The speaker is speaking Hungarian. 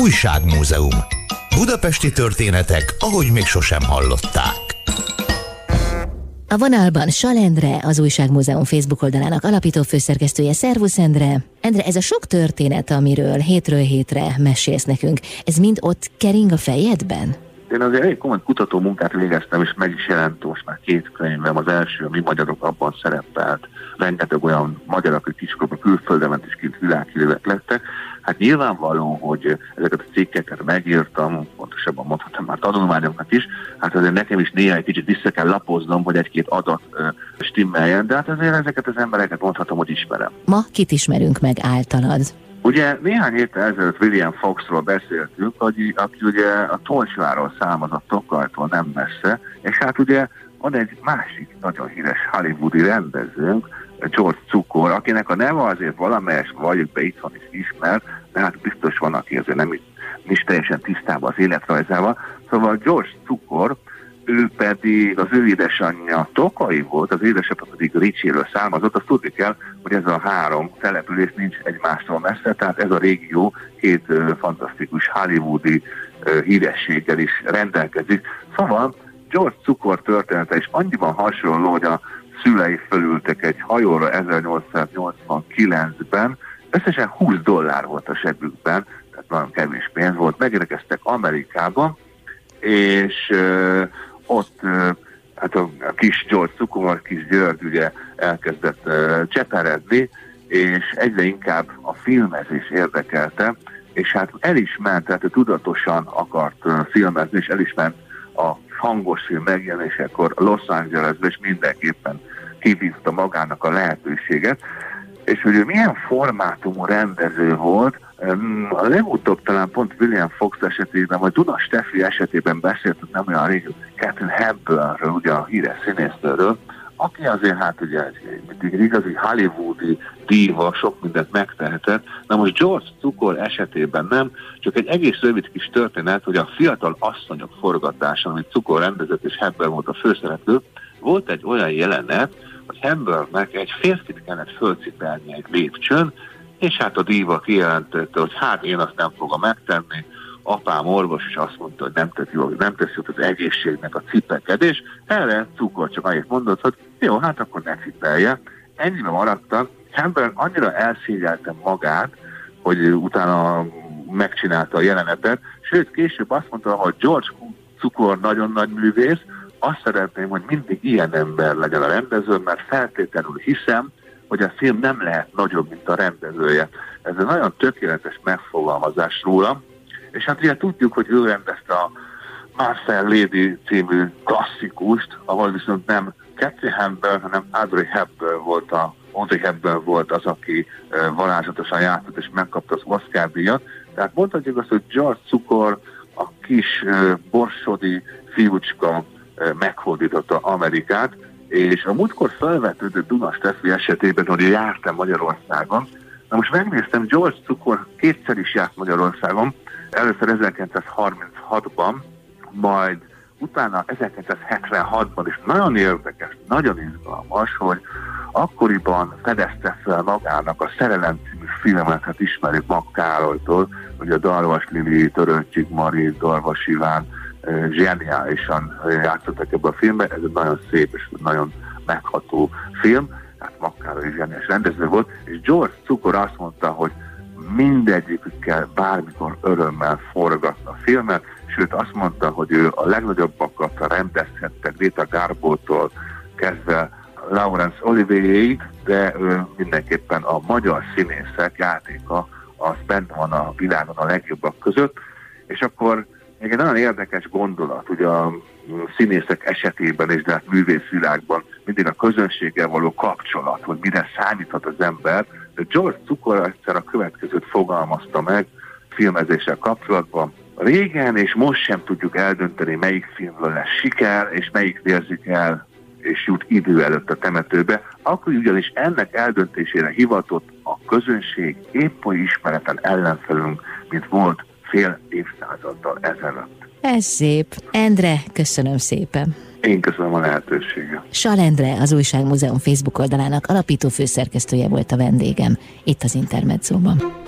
Újságmúzeum. Budapesti történetek, ahogy még sosem hallották. A vonalban Salendre, az Újságmúzeum Facebook oldalának alapító főszerkesztője. Szervusz, Endre! Endre, ez a sok történet, amiről hétről hétre mesélsz nekünk, ez mind ott kering a fejedben? Én azért elég komoly kutató munkát végeztem, és meg is jelent most már két könyvem. Az első, mi magyarok abban szerepelt. Rengeteg olyan magyar, akik kiskorban külföldre ment és kint világhírűek lettek. Hát nyilvánvaló, hogy ezeket a cikkeket megírtam, pontosabban mondhatom már tanulmányokat is, hát azért nekem is néha egy kicsit vissza kell lapoznom, hogy egy-két adat stimmeljen, de hát azért ezeket az embereket mondhatom, hogy ismerem. Ma kit ismerünk meg általad? Ugye néhány héttel ezelőtt William Foxról beszéltünk, aki, aki ugye a Tolcsváról származott Tokajtól nem messze, és hát ugye van egy másik nagyon híres hollywoodi rendezőnk, George Cukor, akinek a neve azért valamelyes vagyok be itthon is ismert, de hát biztos van, aki azért nem is teljesen tisztában az életrajzával. Szóval George Cukor, ő pedig, az ő édesanyja Tokai volt, az édesapja pedig Ricséről származott, azt tudni kell, hogy ez a három település nincs egymástól messze, tehát ez a régió két uh, fantasztikus hollywoodi uh, hírességgel is rendelkezik. Szóval George Cukor története is annyiban hasonló, hogy a szülei fölültek egy hajóra 1889-ben, összesen 20 dollár volt a sebükben, tehát nagyon kevés pénz volt, megérkeztek Amerikában, és uh, ott hát a, a kis George Cukor, kis György ugye elkezdett cseperedni, és egyre inkább a filmezés érdekelte, és hát elismert, tehát tudatosan akart filmezni, és elismert a hangos film megjelenésekor Los Angelesbe, és mindenképpen kivívta magának a lehetőséget, és hogy ő milyen formátumú rendező volt, a legutóbb talán pont William Fox esetében, vagy Duna Steffi esetében beszéltünk nem olyan rég, Catherine Hepburnről, ugye a híres színésztőről, aki azért hát ugye egy igazi hollywoodi díva, sok mindent megtehetett. Na most George Cukor esetében nem, csak egy egész rövid kis történet, hogy a fiatal asszonyok forgatása, amit Cukor rendezett és Hepburn volt a főszereplő, volt egy olyan jelenet, hogy Hepburnnek egy férfit kellett fölcipelni egy lépcsőn, és hát a díva kijelentette, hogy hát én azt nem fogom megtenni, apám orvos is azt mondta, hogy nem tesz jót, nem tesz jót az egészségnek a cipekedés. Erre cukor csak annyit mondott, hogy jó, hát akkor ne cipelje. Ennyiben maradtam. Hember annyira elszégyelte magát, hogy utána megcsinálta a jelenetet, sőt később azt mondta, hogy George Cukor nagyon nagy művész, azt szeretném, hogy mindig ilyen ember legyen a rendező, mert feltétlenül hiszem, hogy a film nem lehet nagyobb, mint a rendezője. Ez egy nagyon tökéletes megfogalmazás róla, és hát ugye tudjuk, hogy ő rendezte a Marcel Lady című klasszikust, ahol viszont nem Cathy Hepburn, hanem Audrey Hepburn volt a Audrey Hepburn volt az, aki varázsatosan játszott és megkapta az Oscar díjat. Tehát mondhatjuk azt, hogy George Cukor a kis borsodi fiúcska meghódította Amerikát, és a múltkor felvetődött Duna Steffi esetében, hogy jártam Magyarországon, Na most megnéztem, George Cukor kétszer is járt Magyarországon, először 1936-ban, majd utána 1976-ban is nagyon érdekes, nagyon izgalmas, hogy akkoriban fedezte fel magának a Szerelem című filmet, hát ismerjük Mag Károlytól, hogy a Darvas Lili, Töröncsik Mari, Darvas Iván zseniálisan játszottak ebben a filmben, ez egy nagyon szép és nagyon megható film, hát Mag is zseniás rendező volt, és George Cukor azt mondta, hogy mindegyikükkel bármikor örömmel forgatna a filmet, sőt azt mondta, hogy ő a legnagyobbakat rendezhette Greta Garbótól kezdve Laurence Olivierig, de ő mindenképpen a magyar színészek játéka az benne van a világon a legjobbak között, és akkor még egy nagyon érdekes gondolat, ugye a színészek esetében és de hát művészvilágban mindig a közönséggel való kapcsolat, hogy mire számíthat az ember, de George Cukor egyszer a következőt fogalmazta meg filmezéssel kapcsolatban. Régen és most sem tudjuk eldönteni, melyik filmről lesz siker, és melyik vérzik el és jut idő előtt a temetőbe, akkor ugyanis ennek eldöntésére hivatott a közönség épp oly ismereten ellenfelünk, mint volt fél évszázaddal ezelőtt. Ez szép. Endre, köszönöm szépen. Én köszönöm a lehetőséget. Salendre, az Újságmúzeum Facebook oldalának alapító főszerkesztője volt a vendégem itt az Intermedzóban.